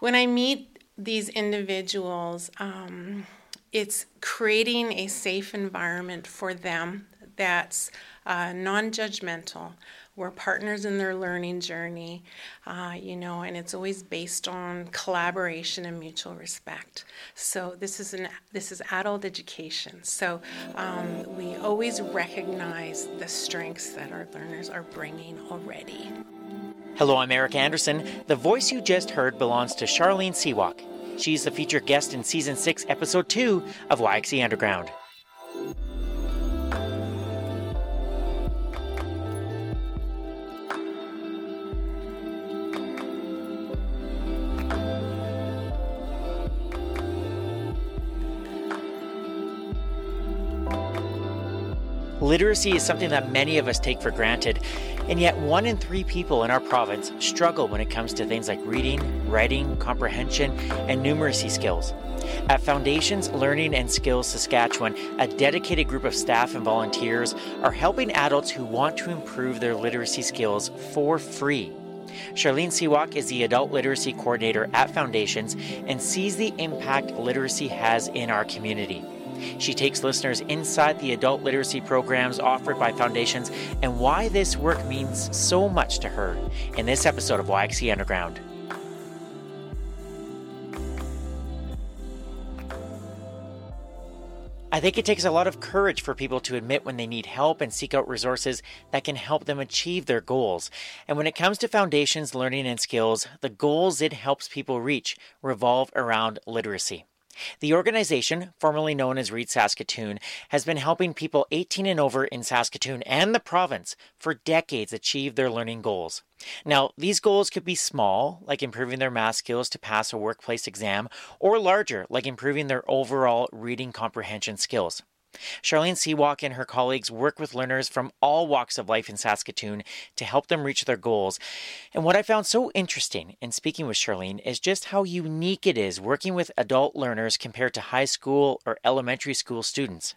When I meet these individuals, um, it's creating a safe environment for them that's uh, non judgmental. We're partners in their learning journey, uh, you know, and it's always based on collaboration and mutual respect. So this is an this is adult education. So um, we always recognize the strengths that our learners are bringing already. Hello, I'm Eric Anderson. The voice you just heard belongs to Charlene Siwak. She's the featured guest in season six, episode two of YXE Underground. Literacy is something that many of us take for granted, and yet one in three people in our province struggle when it comes to things like reading, writing, comprehension, and numeracy skills. At Foundations Learning and Skills Saskatchewan, a dedicated group of staff and volunteers are helping adults who want to improve their literacy skills for free. Charlene Siwak is the adult literacy coordinator at Foundations and sees the impact literacy has in our community. She takes listeners inside the adult literacy programs offered by Foundations and why this work means so much to her in this episode of YXE Underground. I think it takes a lot of courage for people to admit when they need help and seek out resources that can help them achieve their goals. And when it comes to foundations, learning, and skills, the goals it helps people reach revolve around literacy. The organization, formerly known as Read Saskatoon, has been helping people 18 and over in Saskatoon and the province for decades achieve their learning goals. Now, these goals could be small, like improving their math skills to pass a workplace exam, or larger, like improving their overall reading comprehension skills. Charlene Siwak and her colleagues work with learners from all walks of life in Saskatoon to help them reach their goals. And what I found so interesting in speaking with Charlene is just how unique it is working with adult learners compared to high school or elementary school students.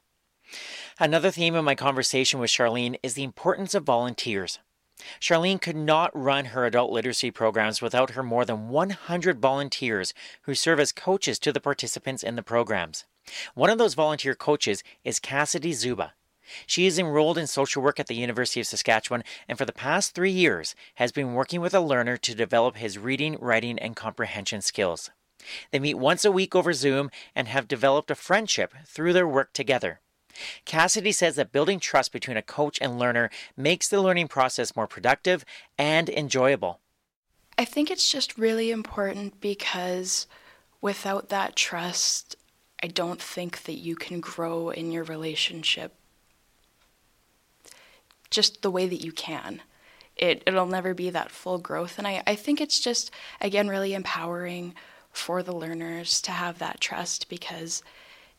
Another theme of my conversation with Charlene is the importance of volunteers. Charlene could not run her adult literacy programs without her more than 100 volunteers who serve as coaches to the participants in the programs. One of those volunteer coaches is Cassidy Zuba. She is enrolled in social work at the University of Saskatchewan and for the past three years has been working with a learner to develop his reading, writing, and comprehension skills. They meet once a week over Zoom and have developed a friendship through their work together. Cassidy says that building trust between a coach and learner makes the learning process more productive and enjoyable. I think it's just really important because without that trust, I don't think that you can grow in your relationship just the way that you can. It, it'll never be that full growth. And I, I think it's just, again, really empowering for the learners to have that trust because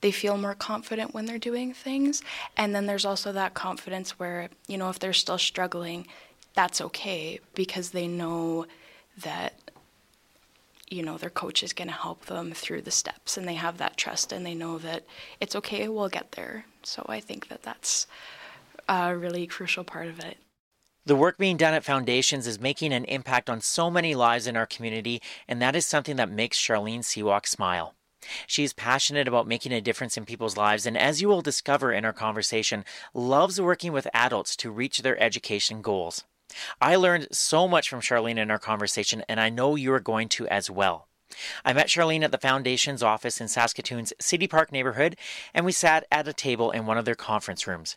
they feel more confident when they're doing things. And then there's also that confidence where, you know, if they're still struggling, that's okay because they know that you know their coach is going to help them through the steps and they have that trust and they know that it's okay we'll get there so i think that that's a really crucial part of it the work being done at Foundations is making an impact on so many lives in our community, and that is something that makes Charlene Siwak smile. She is passionate about making a difference in people's lives, and as you will discover in our conversation, loves working with adults to reach their education goals. I learned so much from Charlene in our conversation, and I know you are going to as well. I met Charlene at the Foundation's office in Saskatoon's City Park neighborhood, and we sat at a table in one of their conference rooms.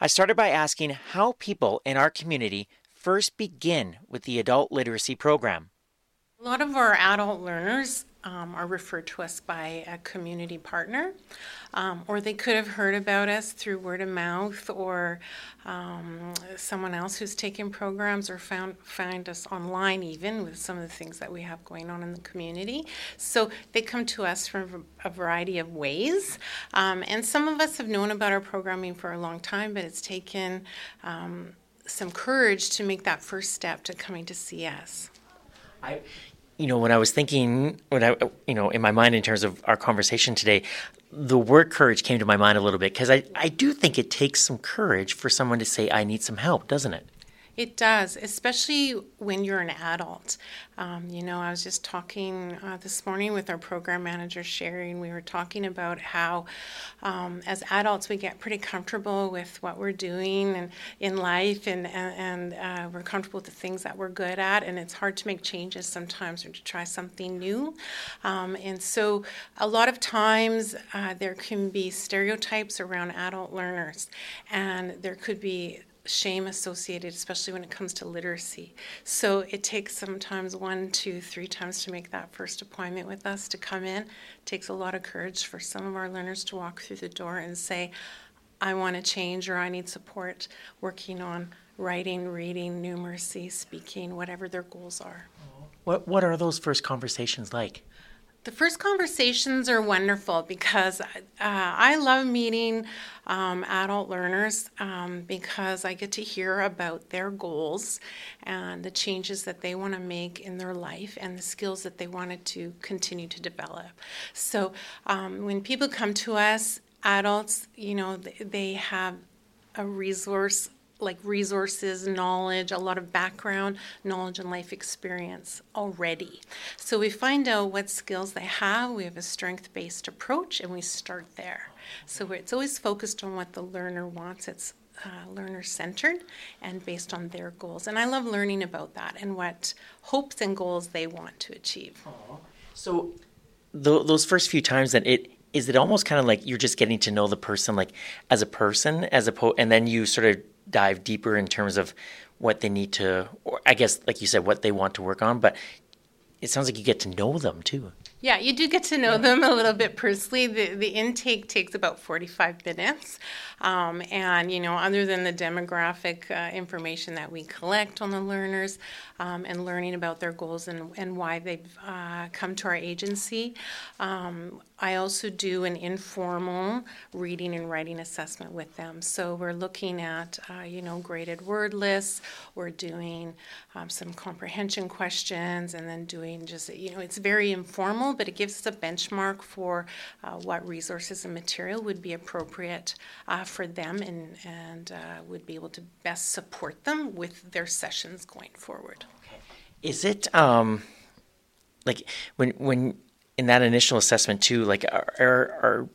I started by asking how people in our community first begin with the adult literacy program. A lot of our adult learners um, are referred to us by a community partner, um, or they could have heard about us through word of mouth, or um, someone else who's taken programs, or found find us online, even with some of the things that we have going on in the community. So they come to us from a variety of ways, um, and some of us have known about our programming for a long time, but it's taken um, some courage to make that first step to coming to see us. I, you know, when I was thinking, when I, you know, in my mind in terms of our conversation today, the word courage came to my mind a little bit because I, I do think it takes some courage for someone to say, I need some help, doesn't it? It does, especially when you're an adult. Um, you know, I was just talking uh, this morning with our program manager, Sherry, and we were talking about how um, as adults we get pretty comfortable with what we're doing and in life, and, and, uh, we're comfortable with the things that we're good at, and it's hard to make changes sometimes or to try something new. Um, and so, a lot of times uh, there can be stereotypes around adult learners, and there could be shame associated, especially when it comes to literacy. So it takes sometimes one, two, three times to make that first appointment with us to come in. It takes a lot of courage for some of our learners to walk through the door and say, I want to change or I need support working on writing, reading, numeracy, speaking, whatever their goals are. What, what are those first conversations like? The first conversations are wonderful because uh, I love meeting um, adult learners um, because I get to hear about their goals and the changes that they want to make in their life and the skills that they wanted to continue to develop. So um, when people come to us, adults, you know, they have a resource like resources, knowledge, a lot of background, knowledge, and life experience already. So we find out what skills they have. We have a strength based approach and we start there. So it's always focused on what the learner wants. It's uh, learner centered and based on their goals. And I love learning about that and what hopes and goals they want to achieve. So, th- those first few times that it is it almost kind of like you're just getting to know the person like as a person as a po- and then you sort of dive deeper in terms of what they need to, or I guess, like you said, what they want to work on. But it sounds like you get to know them too. Yeah, you do get to know them a little bit personally. The, the intake takes about 45 minutes. Um, and, you know, other than the demographic uh, information that we collect on the learners um, and learning about their goals and, and why they've uh, come to our agency, um, I also do an informal reading and writing assessment with them. So we're looking at, uh, you know, graded word lists. We're doing um, some comprehension questions and then doing just, you know, it's very informal, but it gives us a benchmark for uh, what resources and material would be appropriate uh, for them and, and uh, would be able to best support them with their sessions going forward. Is it um, like when when in that initial assessment too? Like are are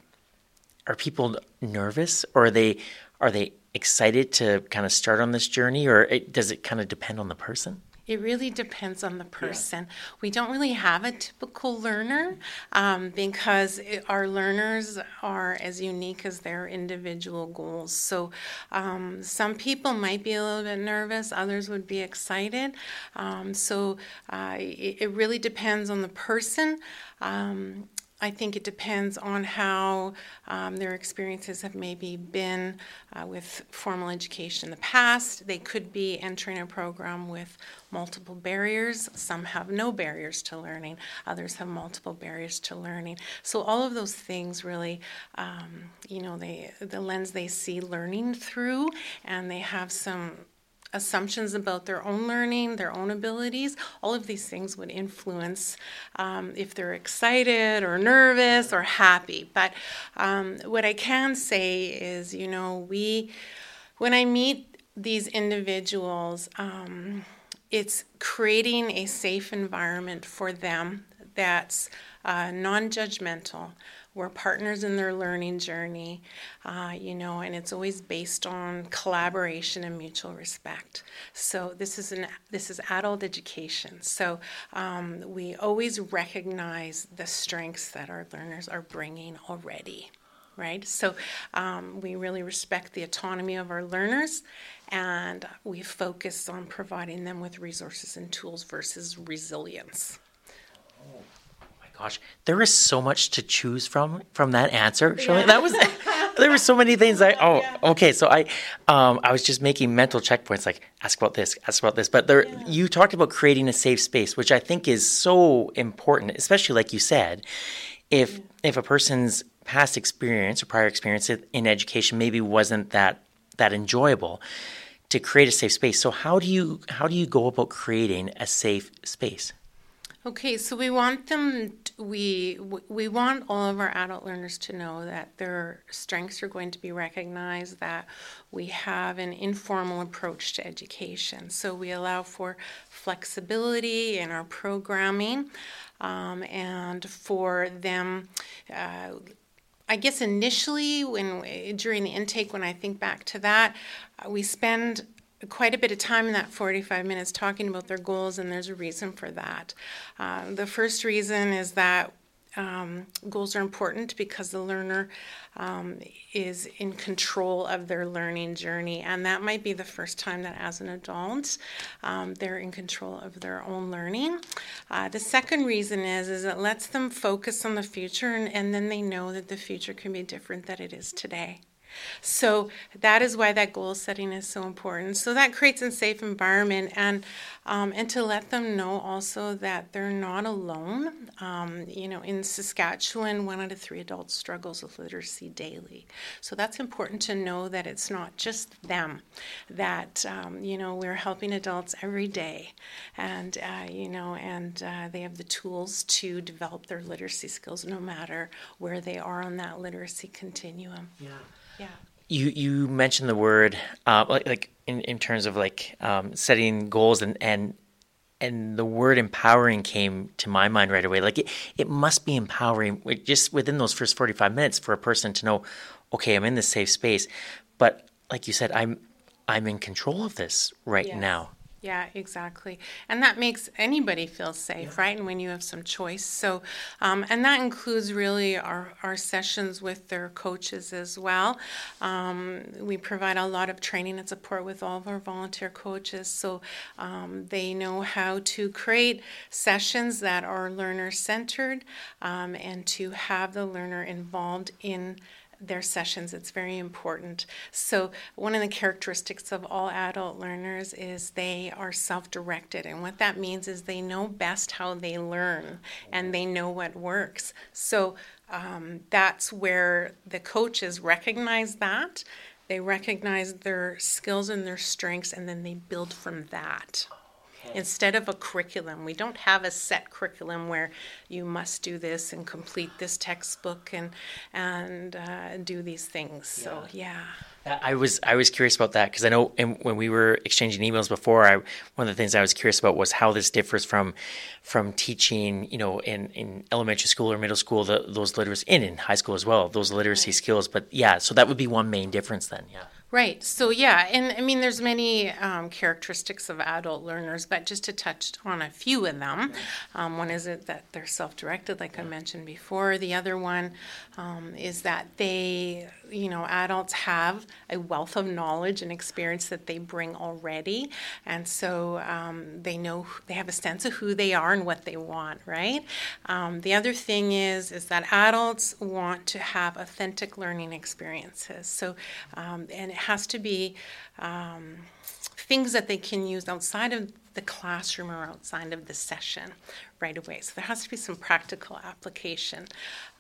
are people nervous or are they are they excited to kind of start on this journey or it, does it kind of depend on the person? It really depends on the person. Yeah. We don't really have a typical learner um, because it, our learners are as unique as their individual goals. So um, some people might be a little bit nervous, others would be excited. Um, so uh, it, it, really depends on the person. I think it depends on how um, their experiences have maybe been uh, with formal education in the past. They could be entering a program with multiple barriers. Some have no barriers to learning, others have multiple barriers to learning. So, all of those things really, um, you know, they, the lens they see learning through, and they have some assumptions about their own learning, their own abilities, all of these things would influence um, if they're excited or nervous or happy. But um, what I can say is, you know, we, when I meet these individuals, um, it's creating a safe environment for them that's uh, non judgmental we're partners in their learning journey, uh, you know, and it's always based on collaboration and mutual respect. So this is an this is adult education. So um, we always recognize the strengths that our learners are bringing already. Right, so um, we really respect the autonomy of our learners, and we focus on providing them with resources and tools versus resilience gosh, there is so much to choose from from that answer. Yeah. That was there were so many things I oh yeah. okay. So I um, I was just making mental checkpoints like ask about this, ask about this. But there yeah. you talked about creating a safe space, which I think is so important, especially like you said, if if a person's past experience or prior experience in education maybe wasn't that that enjoyable to create a safe space. So how do you how do you go about creating a safe space? Okay, so we want them we we want all of our adult learners to know that their strengths are going to be recognized that we have an informal approach to education. So we allow for flexibility in our programming um, and for them uh, I guess initially, when during the intake, when I think back to that, we spend quite a bit of time in that 45 minutes talking about their goals, and there's a reason for that. Uh, the first reason is that um, goals are important because the learner um, is in control of their learning journey, and that might be the first time that, as an adult, um, they're in control of their own learning. Uh, the second reason is is it lets them focus on the future, and, and then they know that the future can be different than it is today. So that is why that goal setting is so important. So that creates a safe environment and um, and to let them know also that they're not alone. Um, you know, in Saskatchewan, one out of three adults struggles with literacy daily. So that's important to know that it's not just them. That um, you know we're helping adults every day, and uh, you know, and uh, they have the tools to develop their literacy skills no matter where they are on that literacy continuum. Yeah. Yeah. You you mentioned the word uh, like like in, in terms of like um, setting goals and and and the word empowering came to my mind right away. Like it, it must be empowering just within those first 45 minutes for a person to know, okay, I'm in this safe space. But like you said, I'm I'm in control of this right yes. now. Yeah, exactly. And that makes anybody feel safe, yeah. right? And when you have some choice. So, um, and that includes really our, our sessions with their coaches as well. Um, we provide a lot of training and support with all of our volunteer coaches. So um, they know how to create sessions that are learner centered um, and to have the learner involved in their sessions. It's very important. So, one of the characteristics of all adult learners is they are self directed. And what that means is they know best how they learn and they know what works. So, um, that's where the coaches recognize that. They recognize their skills and their strengths, and then they build from that instead of a curriculum. We don't have a set curriculum where you must do this and complete this textbook and and uh, do these things. So yeah. I was I was curious about that because I know in, when we were exchanging emails before, I one of the things I was curious about was how this differs from from teaching, you know, in, in elementary school or middle school, the, those literacy, and in high school as well, those literacy skills. But yeah, so that would be one main difference then. Yeah. Right. So yeah, and I mean, there's many um, characteristics of adult learners, but just to touch on a few of them, um, one is that they're self-directed, like I mentioned before. The other one um, is that they, you know, adults have a wealth of knowledge and experience that they bring already, and so um, they know they have a sense of who they are and what they want. Right. Um, the other thing is is that adults want to have authentic learning experiences. So, um, and it has to be um, things that they can use outside of the classroom or outside of the session right away. So there has to be some practical application.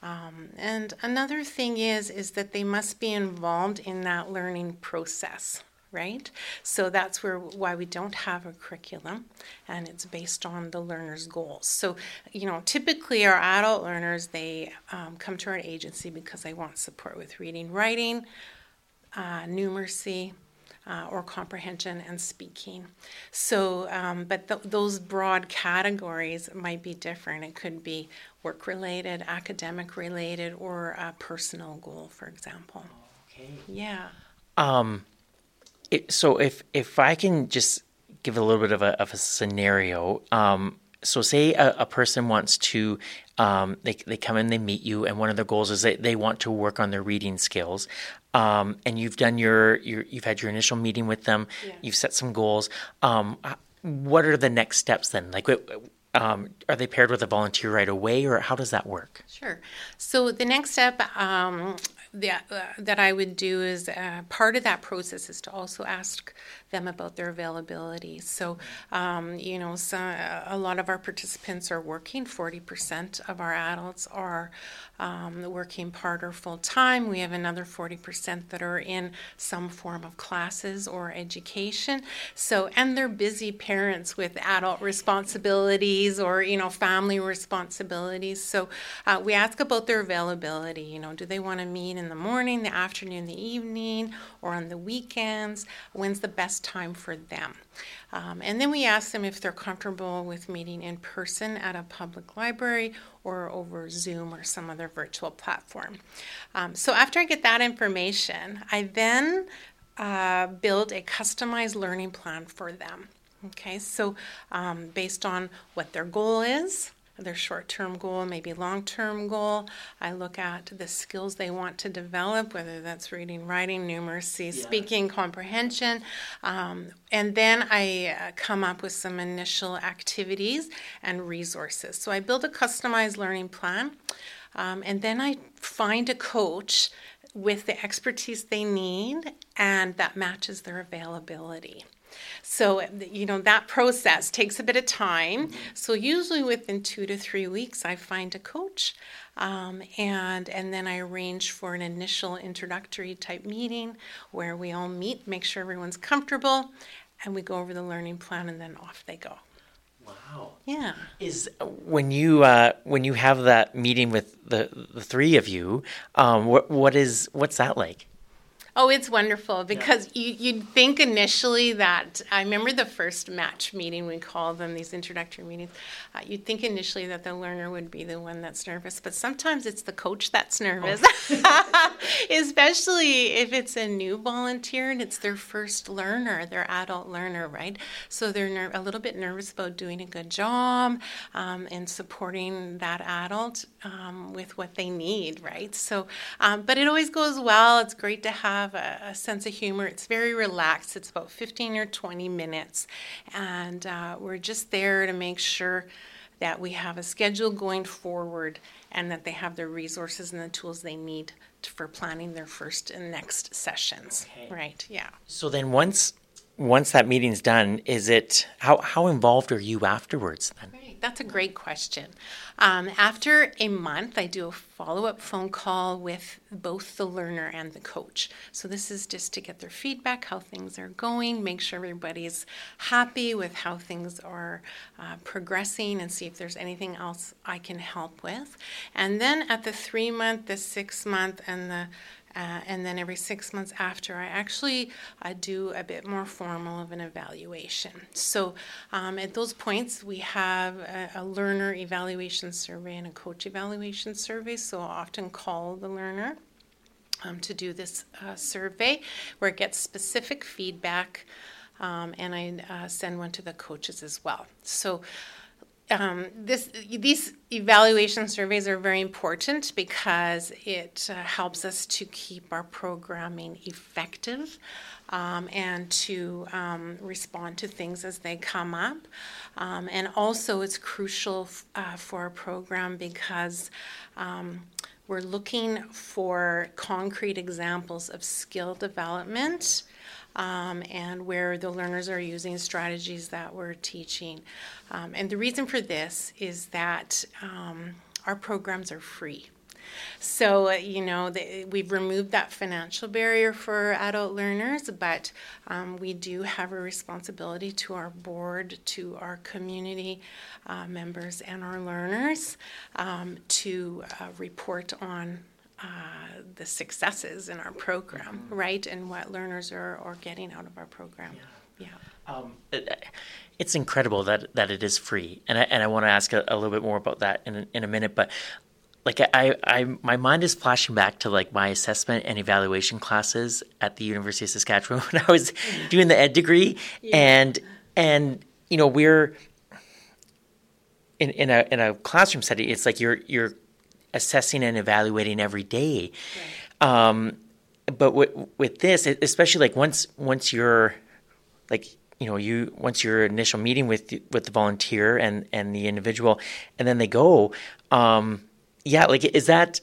Um, and another thing is is that they must be involved in that learning process right so that's where why we don't have a curriculum and it's based on the learner's goals so you know typically our adult learners they um, come to our agency because they want support with reading writing uh, numeracy, uh, or comprehension and speaking. So, um, but th- those broad categories might be different. It could be work related, academic related, or a personal goal, for example. Okay. Yeah. Um, it, so if if I can just give a little bit of a, of a scenario, um, so say a, a, person wants to um, they, they come in they meet you and one of their goals is that they want to work on their reading skills. Um, and you've done your, your you've had your initial meeting with them. Yeah. you've set some goals. Um, what are the next steps then? Like um, are they paired with a volunteer right away or how does that work? Sure. So the next step um, that, uh, that I would do is uh, part of that process is to also ask them about their availability. So, um, you know, so, a lot of our participants are working. Forty percent of our adults are um, working part or full time. We have another forty percent that are in some form of classes or education. So, and they're busy parents with adult responsibilities or you know family responsibilities. So, uh, we ask about their availability. You know, do they want to meet? in the morning, the afternoon, the evening, or on the weekends. When's the best time for them? Um, and then we ask them if they're comfortable with meeting in person at a public library or over Zoom or some other virtual platform. Um, so after I get that information, I then uh, build a customized learning plan for them. Okay, so um, based on what their goal is, their short term goal, maybe long term goal. I look at the skills they want to develop, whether that's reading, writing, numeracy, yeah. speaking, comprehension. Um, and then I uh, come up with some initial activities and resources. So I build a customized learning plan. Um, and then I find a coach with the expertise they need and that matches their availability. So, you know, that process takes a bit of time. Mm-hmm. So, usually within two to three weeks, I find a coach. Um, and and then I arrange for an initial introductory type meeting where we all meet, make sure everyone's comfortable, and we go over the learning plan, and then off they go. Wow. Yeah. Is when you uh, when you have that meeting with the the three of you, um, what what is what's that like? Oh, it's wonderful because yeah. you, you'd think initially that I remember the first match meeting, we call them these introductory meetings. Uh, you'd think initially that the learner would be the one that's nervous, but sometimes it's the coach that's nervous, oh. especially if it's a new volunteer and it's their first learner, their adult learner, right? So they're ner- a little bit nervous about doing a good job um, and supporting that adult um, with what they need, right? So, um, but it always goes well. It's great to have a, a, sense of humor. It's very relaxed. It's about 15 or 20 minutes. And uh, we're just there to make sure that we have a schedule going forward and that they have the resources and the tools they need to, for planning their first and next sessions. Okay. Right, yeah. So then once once that meeting's done, is it how how involved are you afterwards then? Right. That's a great question. Um, after a month, I do a follow up phone call with both the learner and the coach. So, this is just to get their feedback, how things are going, make sure everybody's happy with how things are uh, progressing, and see if there's anything else I can help with. And then at the three month, the six month, and the uh, and then every six months after, I actually do a bit more formal of an evaluation. So um, at those points, we have a, a, learner evaluation survey and a coach evaluation survey. So I'll often call the learner um, to do this uh, survey where it gets specific feedback. Um, and I uh, send one to the coaches as well. So um, this these evaluation surveys are very important because it uh, helps us to keep our programming effective um, and to um, respond to things as they come up. Um, and also, it's crucial uh, for a program because um, we're looking for concrete examples of skill development um, and where the learners are using strategies that we're teaching. Um, and the reason for this is that um, our programs are free. So, uh, you know, the, we've removed that financial barrier for adult learners, but um, we do have a responsibility to our board, to our community uh, members, and our learners um, to uh, report on uh, the successes in our program, mm-hmm. right? And what learners are, are getting out of our program. Yeah. yeah. Um, it, it's incredible that, that it is free. And I, and I want to ask a, a, little bit more about that in a, in a minute. But like I, I, my mind is flashing back to like my assessment and evaluation classes at the University of Saskatchewan when I was doing the ed degree. Yeah. And, and, you know, we're, in, in a in a classroom setting, it's like you're you're assessing and evaluating every day. Right. Um, but with, with this, especially like once once you're like you know you once your initial meeting with with the volunteer and and the individual, and then they go, um, yeah, like is that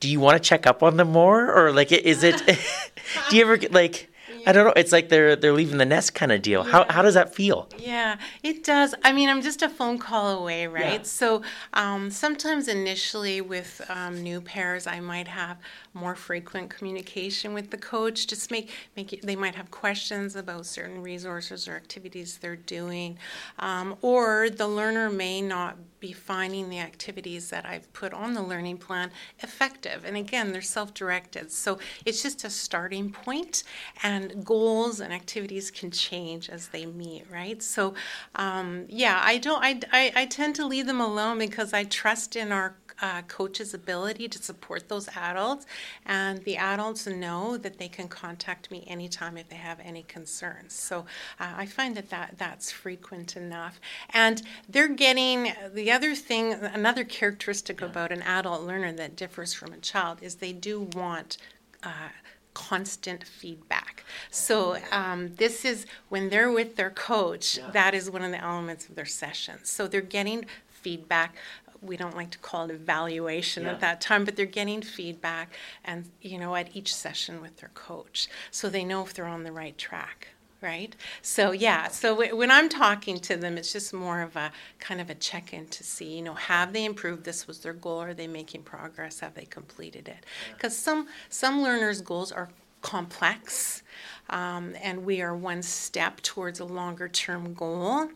do you want to check up on them more, or like is it? do you ever get like? I don't know. It's like they're they're leaving the nest kind of deal. Yeah. How how does that feel? Yeah, it does. I mean, I'm just a phone call away, right? Yeah. So um, sometimes initially with um, new pairs, I might have more frequent communication with the coach. Just make make it, they might have questions about certain resources or activities they're doing, um, or the learner may not be finding the activities that I've put on the learning plan effective. And again, they're self directed. So it's just a starting point, and goals and activities can change as they meet, right? So, um, yeah, I don't, I, I, I tend to leave them alone because I trust in our uh, coach's ability to support those adults, and the adults know that they can contact me anytime if they have any concerns. So uh, I find that, that that's frequent enough. And they're getting the other thing, another characteristic yeah. about an adult learner that differs from a child is they do want. Uh, constant feedback. So um, this is when they're with their coach. Yeah. That is one of the elements of their sessions. So they're getting feedback we don't like to call it evaluation yeah. at that time, but they're getting feedback and, you know, at each session with their coach. So they know if they're on the right track right? So yeah, so w- when I'm talking to them, it's just more of a kind of a check-in to see, you know, have they improved? This was their goal. Are they making progress? Have they completed it? Because some some learners' goals are complex, um, and we are one step towards a longer-term goal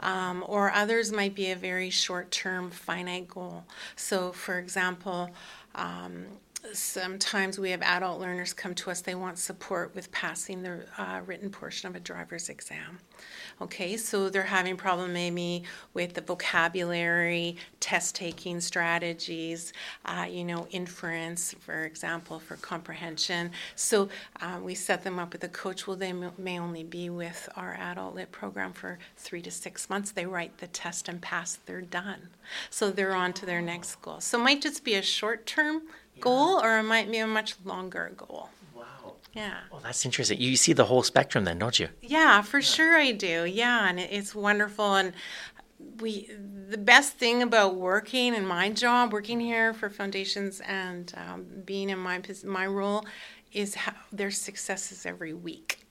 um, or others might be a very short term finite goal. So, for example, um, sometimes we have adult learners come to us, they want support with passing the uh, written portion of a driver's exam. Okay, so they're having problem maybe with the vocabulary, test taking strategies, uh, you know, inference, for example, for comprehension. So uh, we set them up with a coach. Well, they may only be with our adult lit program for three to six months. They write the test and pass, they're done. So they're on to their next goal. So it might just be a short term goal or it might be a much longer goal. Yeah. Well, that's interesting. You see the whole spectrum then, don't you? Yeah, for sure I do. Yeah, and it's wonderful. And we, the best thing about working in my job, working here for foundations, and um, being in my my role, is how there's successes every week.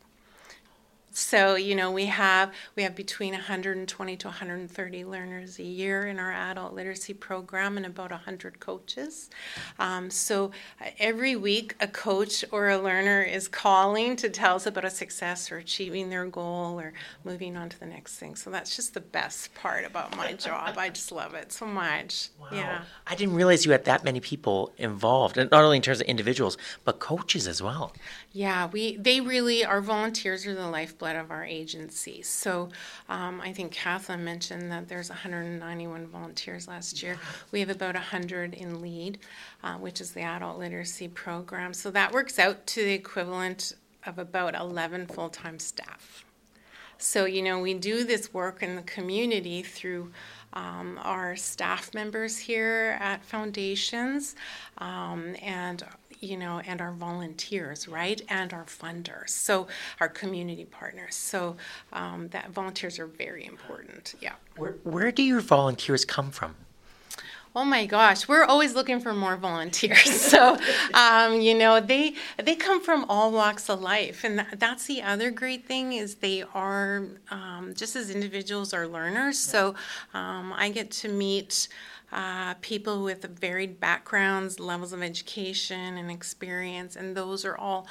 So, you know, we have we have between 120 to 130 learners a year in our adult literacy program and about 100 coaches. Um, so uh, every week a coach or a learner is calling to tell us about a success or achieving their goal or moving on to the next thing. So that's just the best part about my job. I just love it so much. Wow. Yeah. I didn't realize you had that many people involved, and not only in terms of individuals, but coaches as well. Yeah, we they really our volunteers are the lifeblood of our agency. So um, I think Kathleen mentioned that there's 191 volunteers last year. We have about 100 in LEAD, uh, which is the adult literacy program. So that works out to the equivalent of about 11 full-time staff. So you know we do this work in the community through. Um, our staff members here at Foundations um, and you know, and our volunteers, right, and our funders, so our community partners. So um, that volunteers are very important. Yeah. Where where do your volunteers come from? Oh my gosh, we're always looking for more volunteers. so, um, you know, they they come from all walks of life, and that, that's the other great thing is they are um, just as individuals are learners. So, um, I get to meet uh, people with varied backgrounds, levels of education and experience, and those are all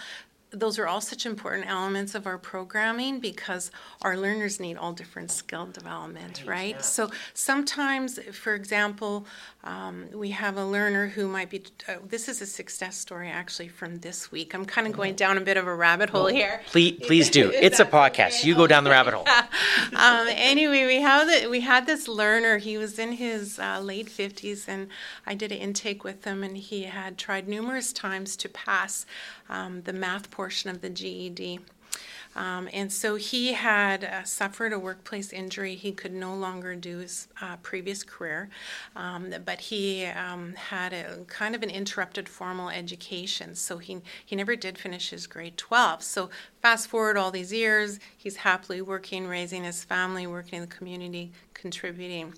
those are all such important elements of our programming because our learners need all different skill development, right? So sometimes, for example, um, we have a learner who might be. Uh, this is a success story actually from this week. I'm kind of going mm-hmm. down a bit of a rabbit hole here. Please, please do. It's a podcast. You go down the rabbit hole. um, anyway, we have the, we had this learner. He was in his uh, late 50s, and I did an intake with him, and he had tried numerous times to pass um, the math portion of the GED. Um, and so he had uh, suffered a workplace injury. He could no longer do his uh, previous career, um, but he um, had a kind of an interrupted formal education. So he, he never did finish his grade 12. So fast forward all these years, he's happily working, raising his family, working in the community, contributing.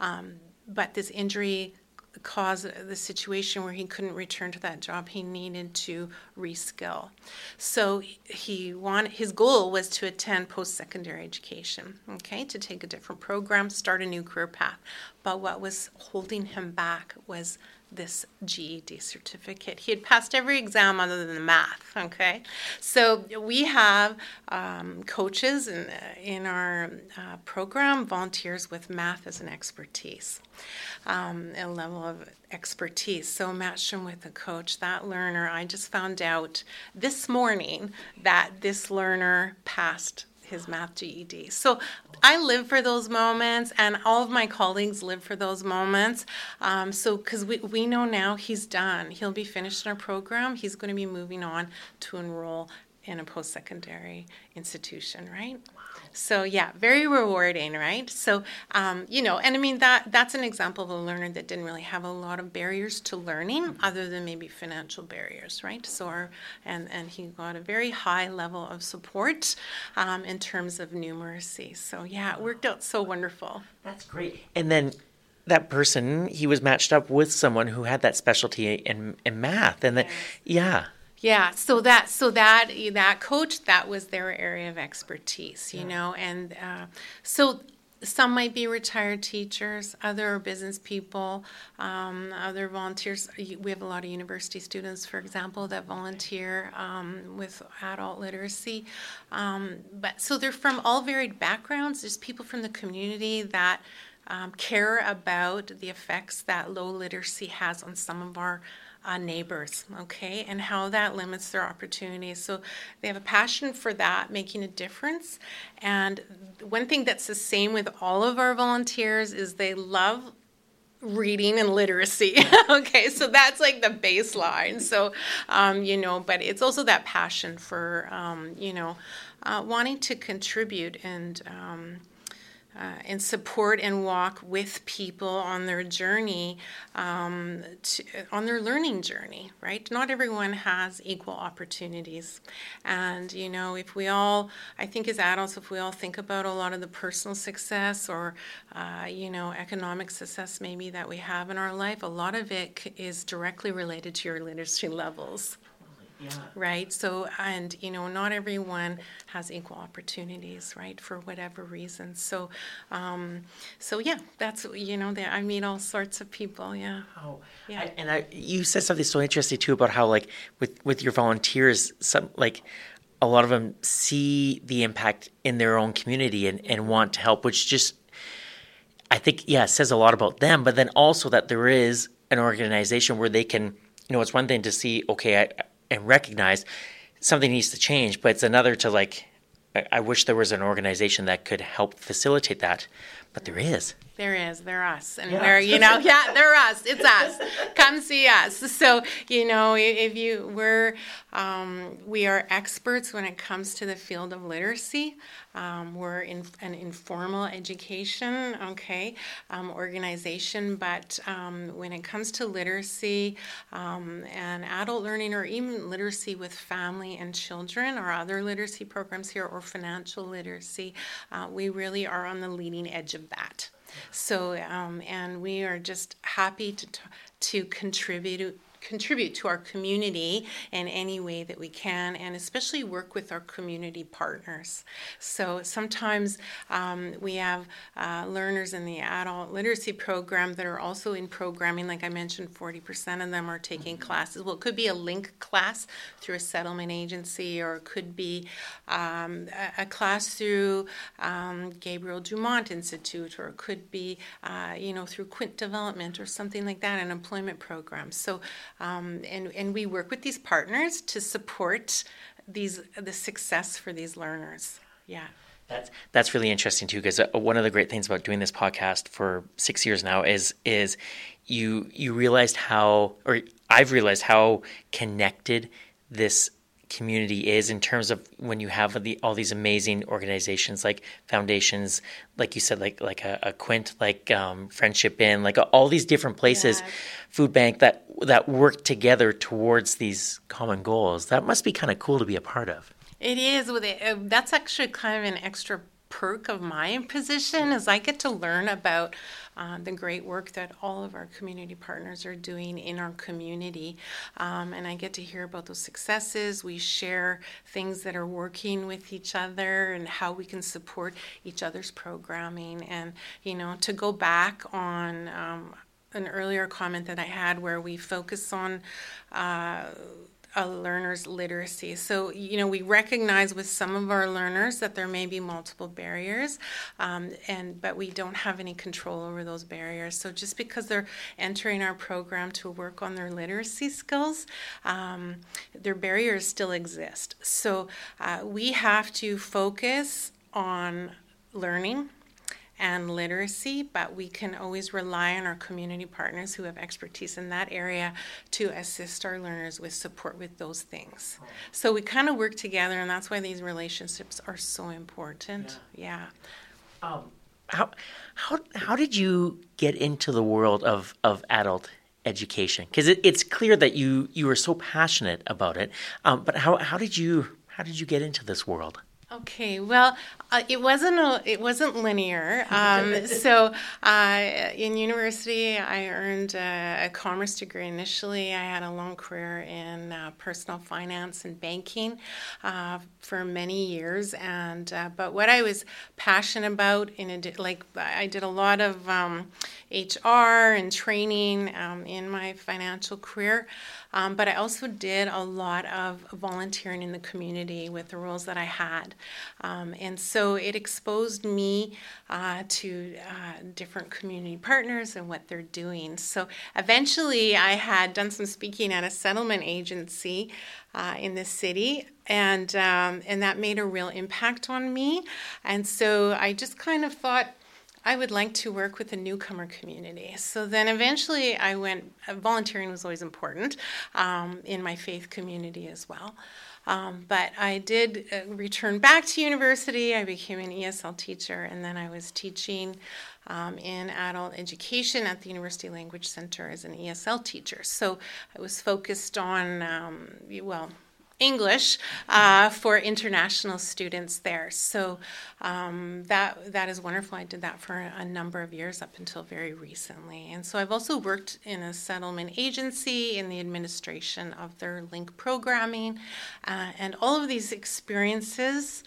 Um, but this injury cause the situation where he couldn't return to that job. He needed to reskill. So he wanted his goal was to attend post-secondary education, okay, to take a different program, start a new career path. But what was holding him back was this GED certificate. He had passed every exam other than the math. Okay, so we have um, coaches in, in our uh, program, volunteers with math as an expertise, um, a level of expertise. So match him with a coach. That learner, I just found out this morning that this learner passed his math GED. So I live for those moments, and all of my colleagues live for those moments. Um, so, because we, we know now he's done, he'll be finished in our program, he's going to be moving on to enroll in a post secondary institution, right? So yeah, very rewarding, right? So um, you know, and I mean that that's an example of a learner that didn't really have a lot of barriers to learning, mm-hmm. other than maybe financial barriers, right? So our, and and he got a very high level of support um, in terms of numeracy. So yeah, it worked out so wonderful. That's great. And then that person he was matched up with someone who had that specialty in in math and that yeah yeah, so that so that that coach that was their area of expertise, you yeah. know, and uh, so some might be retired teachers, other business people, um, other volunteers. We have a lot of university students, for example, that volunteer um, with adult literacy. Um, but so they're from all varied backgrounds. There's people from the community that um, care about the effects that low literacy has on some of our uh, neighbors, okay, and how that limits their opportunities. So they have a passion for that, making a difference. And one thing that's the same with all of our volunteers is they love reading and literacy. okay, so that's like the baseline. So, um, you know, but it's also that passion for, um, you know, uh, wanting to contribute and, um, uh, and support and walk with people on their journey, um, to, on their learning journey, right? Not everyone has equal opportunities. And, you know, if we all, I think as adults, if we all think about a lot of the personal success or, uh, you know, economic success maybe that we have in our life, a lot of it is directly related to your literacy levels. Yeah. Right. So, and you know, not everyone has equal opportunities, right, for whatever reason. So, um, so yeah, that's you know, that I meet all sorts of people. Yeah. Oh, yeah. I, and I, you said something so interesting too about how like with with your volunteers, some like a lot of them see the impact in their own community and, and want to help, which just I think yeah says a lot about them. But then also that there is an organization where they can, you know, it's one thing to see okay, I and recognize something needs to change, but it's another to like, I, wish there was an organization that could help facilitate that, but there is. There is. They're us. And yeah. we're, you know, yeah, they're us. It's us. Come see us. So, you know, if you, we're, um, we are experts when it comes to the field of literacy. Um, we're in an informal education, okay, um, organization, but um, when it comes to literacy um, and adult learning, or even literacy with family and children, or other literacy programs here, or financial literacy, uh, we really are on the leading edge of that. So, um, and we are just happy to, to contribute contribute to our community in any way that we can, and especially work with our community partners. So sometimes um, we have uh, learners in the adult literacy program that are also in programming. Like I mentioned, 40% of them are taking classes. Well, it could be a LINC class through a settlement agency, or it could be um, a, a, class through um, Gabriel Dumont Institute, or it could be, uh, you know, through Quint Development or something like that, an employment program. So um, and, and we work with these partners to support these the success for these learners. Yeah. That's that's really interesting too, because uh, one of the great things about doing this podcast for six years now is is you you realized how, or I've realized how connected this community is in terms of when you have the, all these amazing organizations like foundations, like you said, like like a, a Quint, like um, Friendship Inn like all these different places, yeah. food bank that that work together towards these common goals. That must be kind of cool to be a part of. It is. With it, uh, that's actually kind of an extra perk of my position is I get to learn about uh, the great work that all of our community partners are doing in our community. Um, and I get to hear about those successes. We share things that are working with each other and how we can support each other's programming. And, you know, to go back on um, an earlier comment that I had where we focus on. Uh, a learner's literacy. So, you know, we recognize with some of our learners that there may be multiple barriers, um, and but we don't have any control over those barriers. So, just because they're entering our program to work on their literacy skills, um, their barriers still exist. So, uh, we have to focus on learning and literacy, but we can always rely on our community partners who have expertise in that area to assist our learners with support with those things. So we kind of work together, and that's why these relationships are so important. Yeah. yeah. Um, how how how did you get into the world of of adult education? Because it, it's clear that you you are so passionate about it. Um, but how how did you how did you get into this world? Okay, well, uh, it wasn't a, it wasn't linear. Um, so, uh, in university, I earned a, a, commerce degree initially. I had a long career in uh, personal finance and banking uh, for many years, and uh, but what I was passionate about in a, like I did a lot of um, HR and training um, in my financial career. Um, but I also did a lot of volunteering in the community with the roles that I had. Um, and so it exposed me uh, to uh, different community partners and what they're doing. So eventually I had done some speaking at a settlement agency uh, in the city. And um, and that made a real impact on me, and so I just kind of thought, I would like to work with the newcomer community. So then eventually I went, uh, volunteering was always important um, in my faith community as well. Um, but I did uh, return back to university. I became an ESL teacher, and then I was teaching um, in adult education at the University Language Center as an ESL teacher. So I was focused on, um, well, English uh, for international students there. So um, that that is wonderful. I did that for a number of years up until very recently. And so I've also worked in a settlement agency in the administration of their LINC programming, uh, and all of these experiences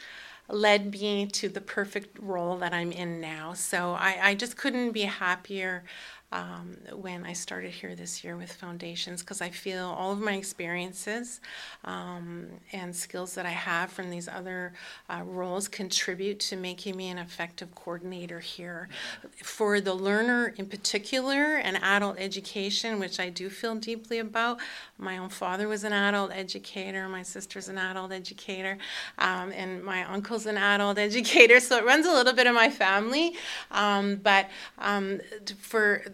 led me to the perfect role that I'm in now. So I, I just couldn't be happier um, when I started here this year with foundations because I feel all of my experiences um, and skills that I have from these other uh, roles contribute to making me an effective coordinator here. For the learner in particular and adult education, which I do feel deeply about, my own father was an adult educator, my sister's an adult educator, um, and my uncle's an adult educator, so it runs a little bit in my family. Um, but um, for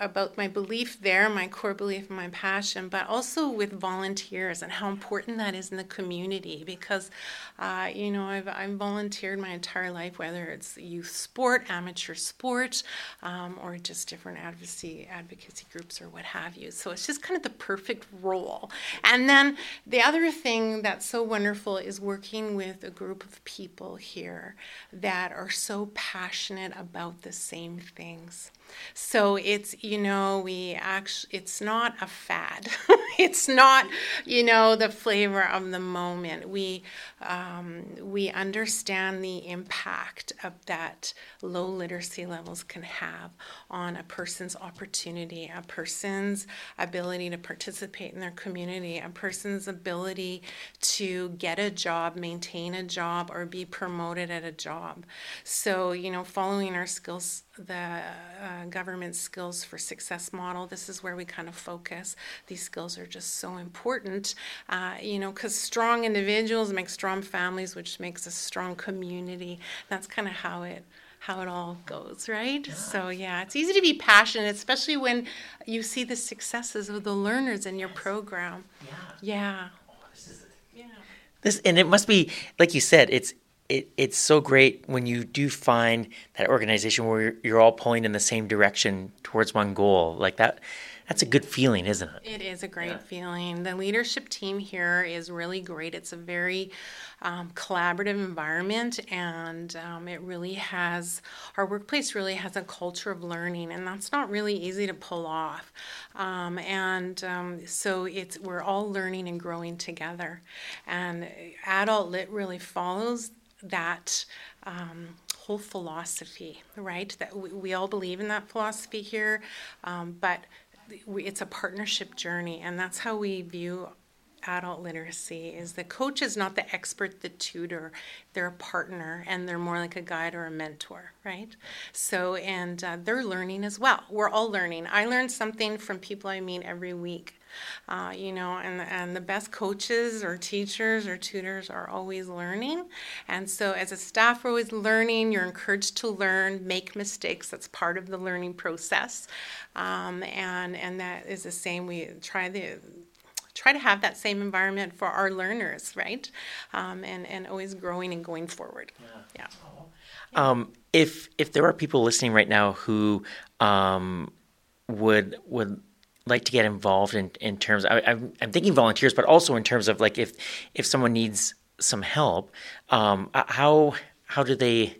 about my belief there, my core belief, my passion, but also with volunteers and how important that is in the community. Because, uh, you know, I've, I've volunteered my entire life, whether it's youth sport, amateur sport, um, or just different advocacy advocacy groups or what have you. So it's just kind of the perfect role. And then the other thing that's so wonderful is working with a group of people here that are so passionate about the same things. So it's, you know, we actually, it's not a fad. it's not, you know, the flavor of the moment. We, um, we understand the impact of that low literacy levels can have on a person's opportunity, a person's ability to participate in their community, a person's ability to get a job, maintain a job, or be promoted at a job. So, you know, following our skills the uh, government skills for success model. This is where we kind of focus. These skills are just so important, uh, you know, because strong individuals make strong families, which makes a strong community. That's kind of how it how it all goes, right? Yeah. So yeah, it's easy to be passionate, especially when you see the successes of the learners in your yes. program. Yeah. Yeah. Oh, this is it. Yeah. This and it must be like you said. It's it, it's so great when you do find that organization where you're, you're all pulling in the same direction towards one goal like that that's a good feeling, isn't it? It is a great yeah. feeling. The leadership team here is really great. It's a very um, collaborative environment, and um, it really has our workplace really has a culture of learning, and that's not really easy to pull off. Um, and um, so it's we're all learning and growing together, and adult lit really follows that um, whole philosophy, right? That we, we, all believe in that philosophy here, um, but we, it's a partnership journey, and that's how we view adult literacy is the coach is not the expert the tutor. They're a partner and they're more like a guide or a mentor right? So and uh, they're learning as well. We're all learning. I learn something from people i meet every week uh, you know, and and the best coaches or teachers or tutors are always learning, and so as a staff, we're always learning. You're encouraged to learn, make mistakes. That's part of the learning process, um, and and that is the same. We try the try to have that same environment for our learners, right? Um, and and always growing and going forward. Yeah. yeah. Um, if if there are people listening right now who um, would would like to get involved in, in terms I, I'm, I'm thinking volunteers but also in terms of like if if someone needs some help um, how how do they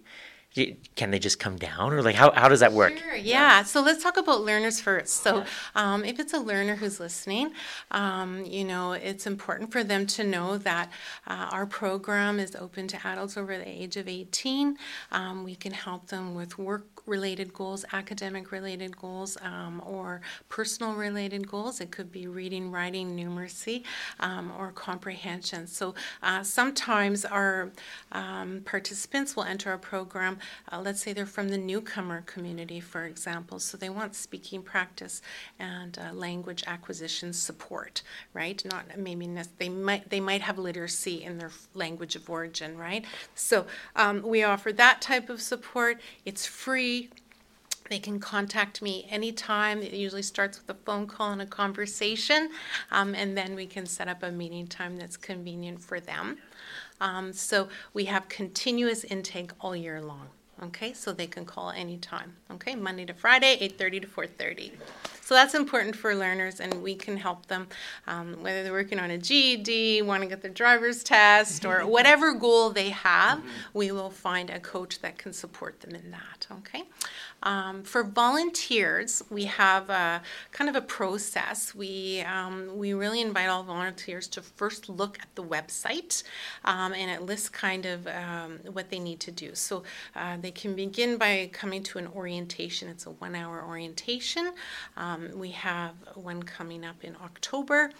can they just come down? Or like how, how does that work? Sure, yeah. So let's talk about learners first. So um, if it's a learner who's listening um, you know it's important for them to know that uh, our program is open to adults over the age of 18 um, we can help them with work related goals, academic related goals, um, or personal related goals. It could be reading, writing, numeracy, um, or comprehension. So uh, sometimes our um, participants will enter our program, uh, let's say they're from the newcomer community, for example, so they want speaking practice and uh, language acquisition support, right? Not maybe they might they might have literacy in their language of origin, right? So um, we offer that type of support. It's free they can contact me anytime. It usually starts with a phone call and a conversation, um, and then we can set up a meeting time that's convenient for them. Um, so we have continuous intake all year long. Okay, so they can call anytime. Okay, Monday to Friday, 8:30 to 4:30. So that's important for learners, and we can help them um, whether they're working on a GED, want to get their driver's test, or whatever goal they have. We will find a coach that can support them in that. Okay. Um, for volunteers, we have a, kind of a process. We, um, we really invite all volunteers to first look at the website um, and it lists kind of um, what they need to do. So uh, they can begin by coming to an orientation. It's a one hour orientation. Um, we have one coming up in October.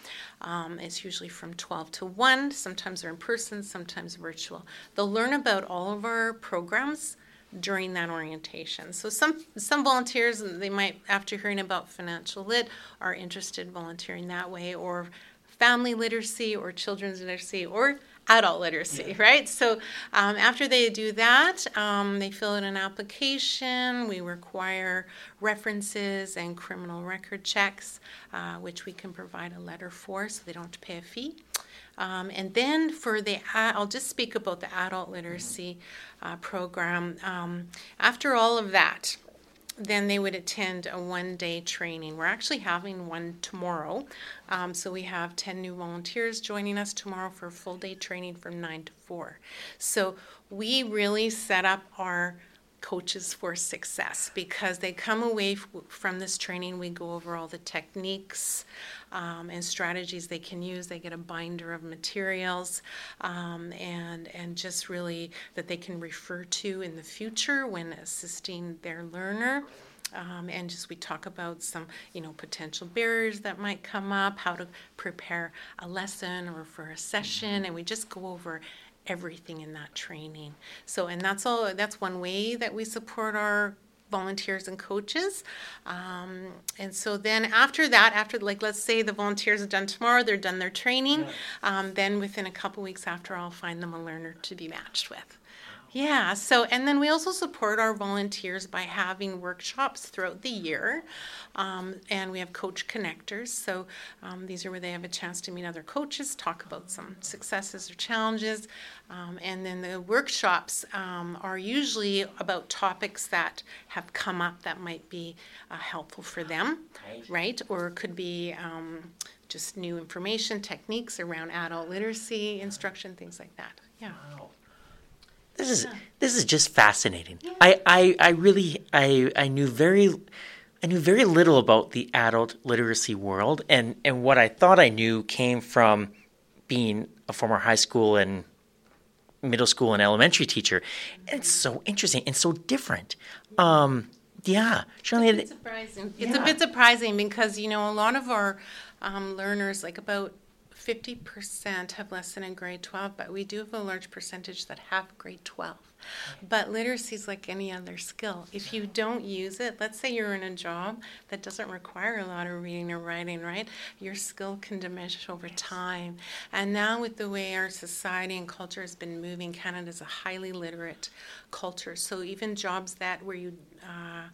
Um, it's usually from 12 to 1. Sometimes they're in person, sometimes virtual. They'll learn about all of our programs during that orientation. So some some volunteers they might after hearing about financial lit are interested in volunteering that way or family literacy or children's literacy or adult literacy, yeah. right? So um, after they do that, um, they fill out an application. We require references and criminal record checks, uh, which we can provide a letter for so they don't have to pay a fee. Um, and then for the, I'll just speak about the adult literacy uh, program. Um, after all of that, then they would attend a one day training. We're actually having one tomorrow. Um, so we have 10 new volunteers joining us tomorrow for a full day training from 9 to 4. So we really set up our coaches for success because they come away f- from this training. We go over all the techniques um, and strategies they can use. They get a binder of materials um, and and just really that they can refer to in the future when assisting their learner. Um, and just we talk about some you know potential barriers that might come up how to prepare a lesson or for a session and we just go over everything in that training. So, and that's all, that's one way that we support our volunteers and coaches. Um, and so then after that, after like let's say the volunteers are done tomorrow, they're done their training. Yeah. Um, then within a couple weeks after, I'll find them a learner to be matched with. Yeah, so and then we also support our volunteers by having workshops throughout the year. Um, and we have coach connectors. So um, these are where they have a chance to meet other coaches, talk about some successes or challenges. Um, and then the workshops um, are usually about topics that have come up that might be uh, helpful for them, Right. right? Or could be um, just new information, techniques around adult literacy, instruction, things like that. Yeah. This is this is just fascinating. I, I, I really I I knew very I knew very little about the adult literacy world and, and what I thought I knew came from being a former high school and middle school and elementary teacher. And it's so interesting and so different. Um, yeah. Shirley, It's surprising. It's Yeah. a bit surprising because, you know, a lot of our um, learners, like about 50% have lesson in grade 12, but we do have a large percentage that have grade 12. But literacy is like any other skill. If you don't use it, let's say you're in a job that doesn't require a lot of reading or writing, right? Your skill can diminish over time. And now, with the way our society and culture has been moving, Canada is a highly literate culture. So even jobs that where you uh,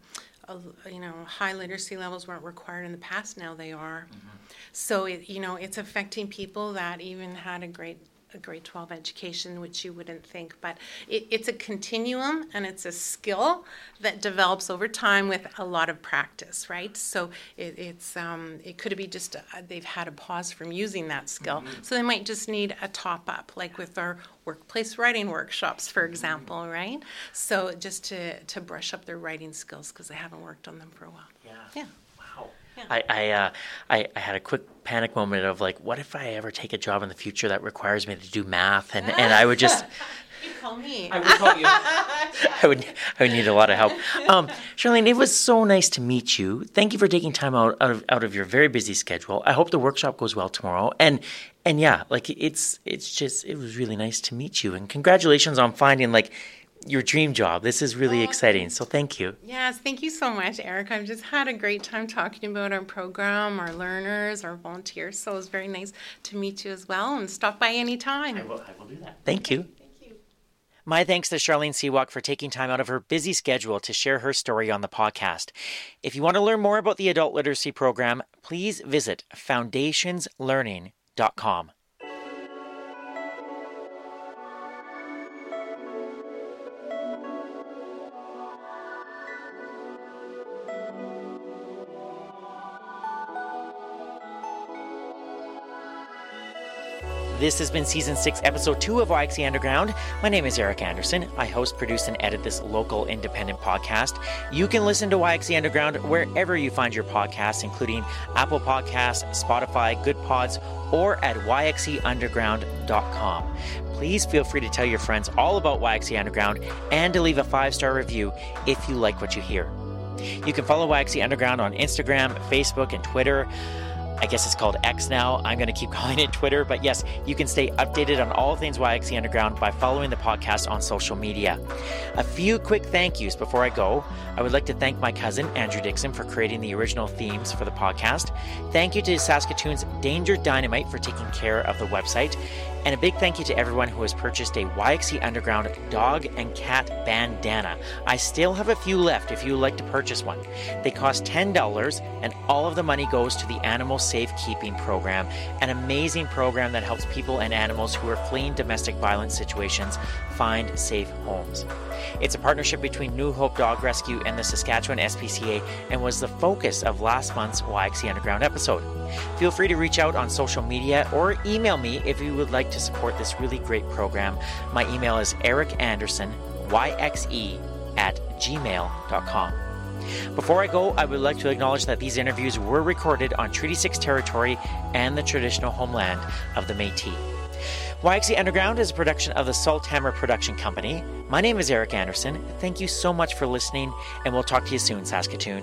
a- you know, high literacy levels weren't required in the past, now they are. Mm-hmm. So it, you know, it's affecting people that even had a grade, a grade twelve education, which you wouldn't think, but it, it's a continuum and it's a skill that develops over time with a lot of practice, right? So it, it's, um, it could be just, uh, they've had a pause from using that skill, so they might just need a top up, like with our workplace writing workshops, for example, right? So just to, to brush up their writing skills because they haven't worked on them for a while. Yeah. Yeah. Wow. Yeah. I I, uh, I I had a quick panic moment of like, what if I ever take a job in the future that requires me to do math, and, and I would just You call me. I would call you. I would I would need a lot of help. Um, Charlene, it was so nice to meet you. Thank you for taking time out, out of out of your very busy schedule. I hope the workshop goes well tomorrow. And and yeah, like it's it's just it was really nice to meet you. And congratulations on finding like your dream job. This is really oh, exciting. So thank you. Yes, thank you so much, Eric. I've just had a great time talking about our program, our learners, our volunteers. So it was very nice to meet you as well and stop by anytime. I will, I will do that. Thank okay. you. Thank you. My thanks to Charlene Siwak for taking time out of her busy schedule to share her story on the podcast. If you want to learn more about the adult literacy program, please visit foundationslearning.com. This has been season six, episode two of YXE Underground. My name is Eric Anderson. I host, produce, and edit this local independent podcast. You can listen to YXE Underground wherever you find your podcasts, including Apple Podcasts, Spotify, Good Pods, or at yxeunderground.com. Please feel free to tell your friends all about YXE Underground and to leave a five star review if you like what you hear. You can follow YXE Underground on Instagram, Facebook, and Twitter. I guess it's called X now. I'm going to keep calling it Twitter. But yes, you can stay updated on all things YXE Underground by following the podcast on social media. A few quick thank yous before I go. I would like to thank my cousin, Andrew Dixon, for creating the original themes for the podcast. Thank you to Saskatoon's Danger Dynamite for taking care of the website. And a big thank you to everyone who has purchased a YXE Underground dog and cat bandana. I still have a few left if you would like to purchase one. They cost $10, and all of the money goes to the Animal Safekeeping Program, an amazing program that helps people and animals who are fleeing domestic violence situations find safe homes. It's a partnership between New Hope Dog Rescue and the Saskatchewan SPCA and was the focus of last month's YXE Underground episode. Feel free to reach out on social media or email me if you would like to support this really great program. My email is ericanderson, at gmail.com. Before I go, I would like to acknowledge that these interviews were recorded on Treaty 6 territory and the traditional homeland of the Metis. YXE Underground is a production of the Salthammer Production Company. My name is Eric Anderson. Thank you so much for listening, and we'll talk to you soon, Saskatoon.